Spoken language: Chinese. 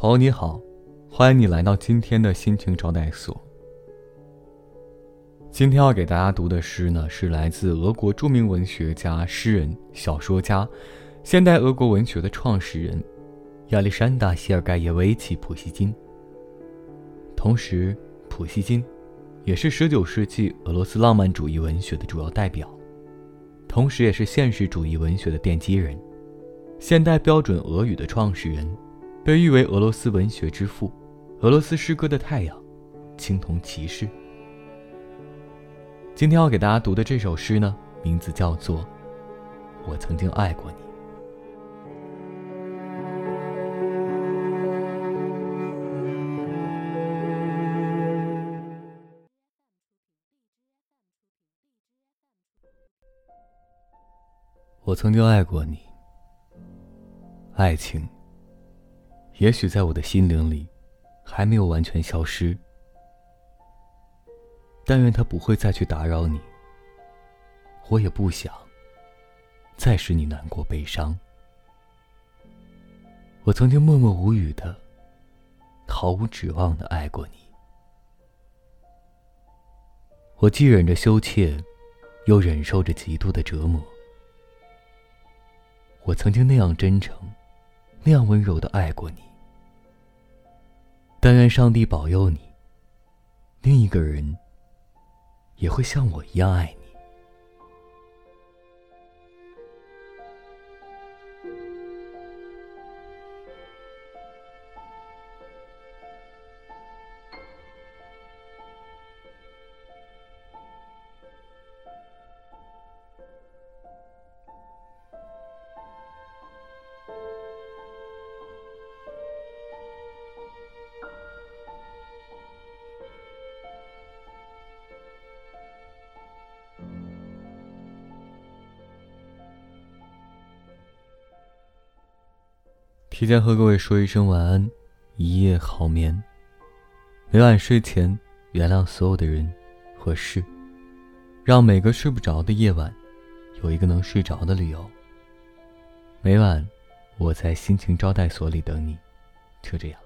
朋友你好，欢迎你来到今天的心情招待所。今天要给大家读的诗呢，是来自俄国著名文学家、诗人、小说家，现代俄国文学的创始人亚历山大·谢尔盖耶维奇·普希金。同时，普希金也是19世纪俄罗斯浪漫主义文学的主要代表，同时也是现实主义文学的奠基人，现代标准俄语的创始人。被誉为俄罗斯文学之父，俄罗斯诗歌的太阳，青铜骑士。今天要给大家读的这首诗呢，名字叫做《我曾经爱过你》。我曾经爱过你，爱情。也许在我的心灵里，还没有完全消失。但愿他不会再去打扰你。我也不想再使你难过悲伤。我曾经默默无语的、毫无指望的爱过你。我既忍着羞怯，又忍受着极度的折磨。我曾经那样真诚，那样温柔的爱过你。但愿上帝保佑你，另一个人也会像我一样爱你。提前和各位说一声晚安，一夜好眠。每晚睡前原谅所有的人和事，让每个睡不着的夜晚有一个能睡着的理由。每晚我在心情招待所里等你，就这样。